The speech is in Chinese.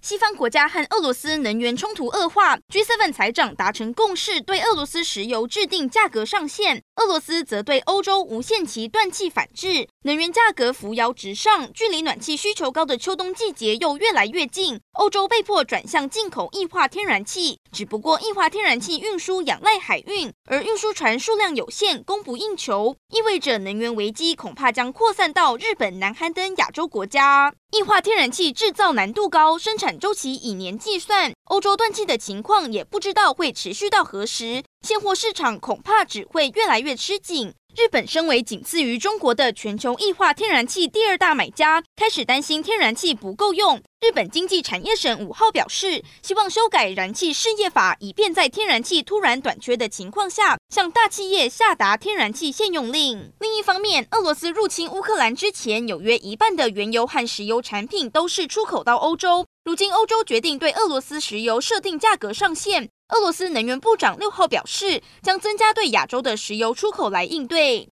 西方国家和俄罗斯能源冲突恶化，G7 财长达成共识，对俄罗斯石油制定价格上限。俄罗斯则对欧洲无限期断气反制，能源价格扶摇直上。距离暖气需求高的秋冬季节又越来越近，欧洲被迫转向进口液化天然气。只不过，液化天然气运输仰赖海运，而运输船数量有限，供不应求，意味着能源危机恐怕将扩散到日本、南韩等亚洲国家。液化天然气制造难度高，生产周期以年计算，欧洲断气的情况也不知道会持续到何时，现货市场恐怕只会越来越吃紧。日本身为仅次于中国的全球液化天然气第二大买家，开始担心天然气不够用。日本经济产业省五号表示，希望修改燃气事业法，以便在天然气突然短缺的情况下，向大企业下达天然气限用令。另一方面，俄罗斯入侵乌克兰之前，有约一半的原油和石油产品都是出口到欧洲。如今，欧洲决定对俄罗斯石油设定价格上限。俄罗斯能源部长六号表示，将增加对亚洲的石油出口来应对。